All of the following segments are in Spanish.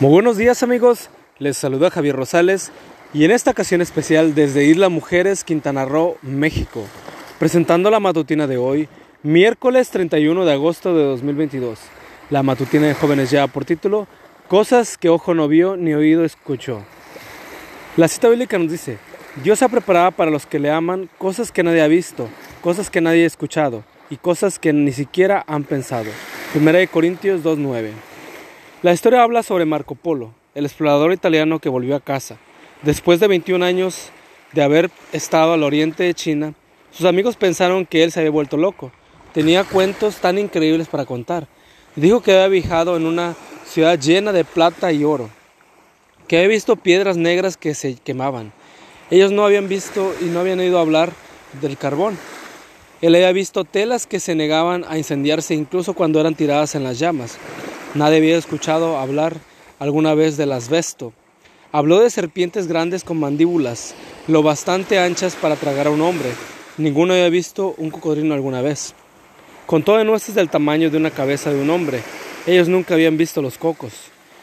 Muy buenos días amigos, les saluda Javier Rosales y en esta ocasión especial desde Isla Mujeres, Quintana Roo, México, presentando la matutina de hoy, miércoles 31 de agosto de 2022. La matutina de jóvenes ya por título, Cosas que ojo no vio ni oído escuchó. La cita bíblica nos dice, Dios ha preparado para los que le aman cosas que nadie ha visto, cosas que nadie ha escuchado y cosas que ni siquiera han pensado. 1 Corintios 2.9 la historia habla sobre Marco Polo, el explorador italiano que volvió a casa. Después de 21 años de haber estado al oriente de China, sus amigos pensaron que él se había vuelto loco. Tenía cuentos tan increíbles para contar. Dijo que había viajado en una ciudad llena de plata y oro, que había visto piedras negras que se quemaban. Ellos no habían visto y no habían oído hablar del carbón. Él había visto telas que se negaban a incendiarse incluso cuando eran tiradas en las llamas. Nadie había escuchado hablar alguna vez del asbesto. Habló de serpientes grandes con mandíbulas, lo bastante anchas para tragar a un hombre. Ninguno había visto un cocodrilo alguna vez. Contó de nueces del tamaño de una cabeza de un hombre. Ellos nunca habían visto los cocos.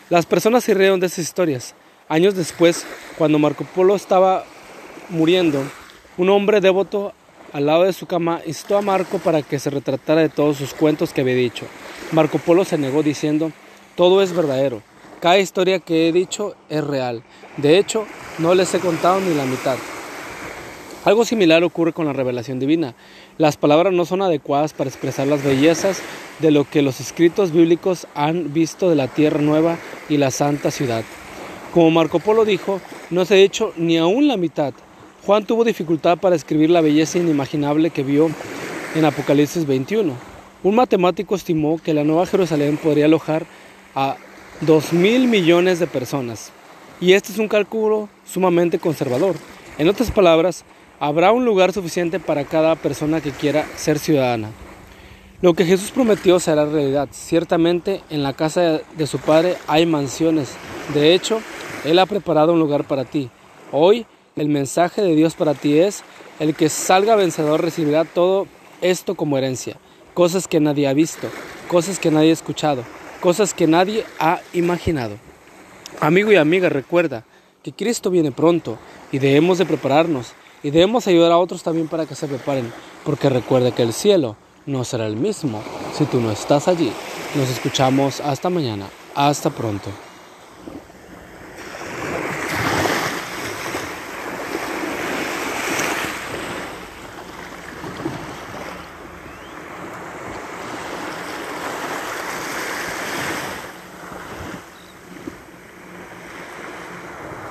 Las personas se rieron de esas historias. Años después, cuando Marco Polo estaba muriendo, un hombre devoto al lado de su cama instó a Marco para que se retratara de todos sus cuentos que había dicho. Marco Polo se negó diciendo, todo es verdadero, cada historia que he dicho es real. De hecho, no les he contado ni la mitad. Algo similar ocurre con la revelación divina. Las palabras no son adecuadas para expresar las bellezas de lo que los escritos bíblicos han visto de la tierra nueva y la santa ciudad. Como Marco Polo dijo, no se ha hecho ni aún la mitad. Juan tuvo dificultad para escribir la belleza inimaginable que vio en Apocalipsis 21. Un matemático estimó que la Nueva Jerusalén podría alojar a 2 mil millones de personas. Y este es un cálculo sumamente conservador. En otras palabras, habrá un lugar suficiente para cada persona que quiera ser ciudadana. Lo que Jesús prometió será realidad. Ciertamente en la casa de su Padre hay mansiones. De hecho, Él ha preparado un lugar para ti. Hoy el mensaje de Dios para ti es, el que salga vencedor recibirá todo esto como herencia cosas que nadie ha visto, cosas que nadie ha escuchado, cosas que nadie ha imaginado. Amigo y amiga, recuerda que Cristo viene pronto y debemos de prepararnos y debemos ayudar a otros también para que se preparen, porque recuerda que el cielo no será el mismo si tú no estás allí. Nos escuchamos hasta mañana. Hasta pronto.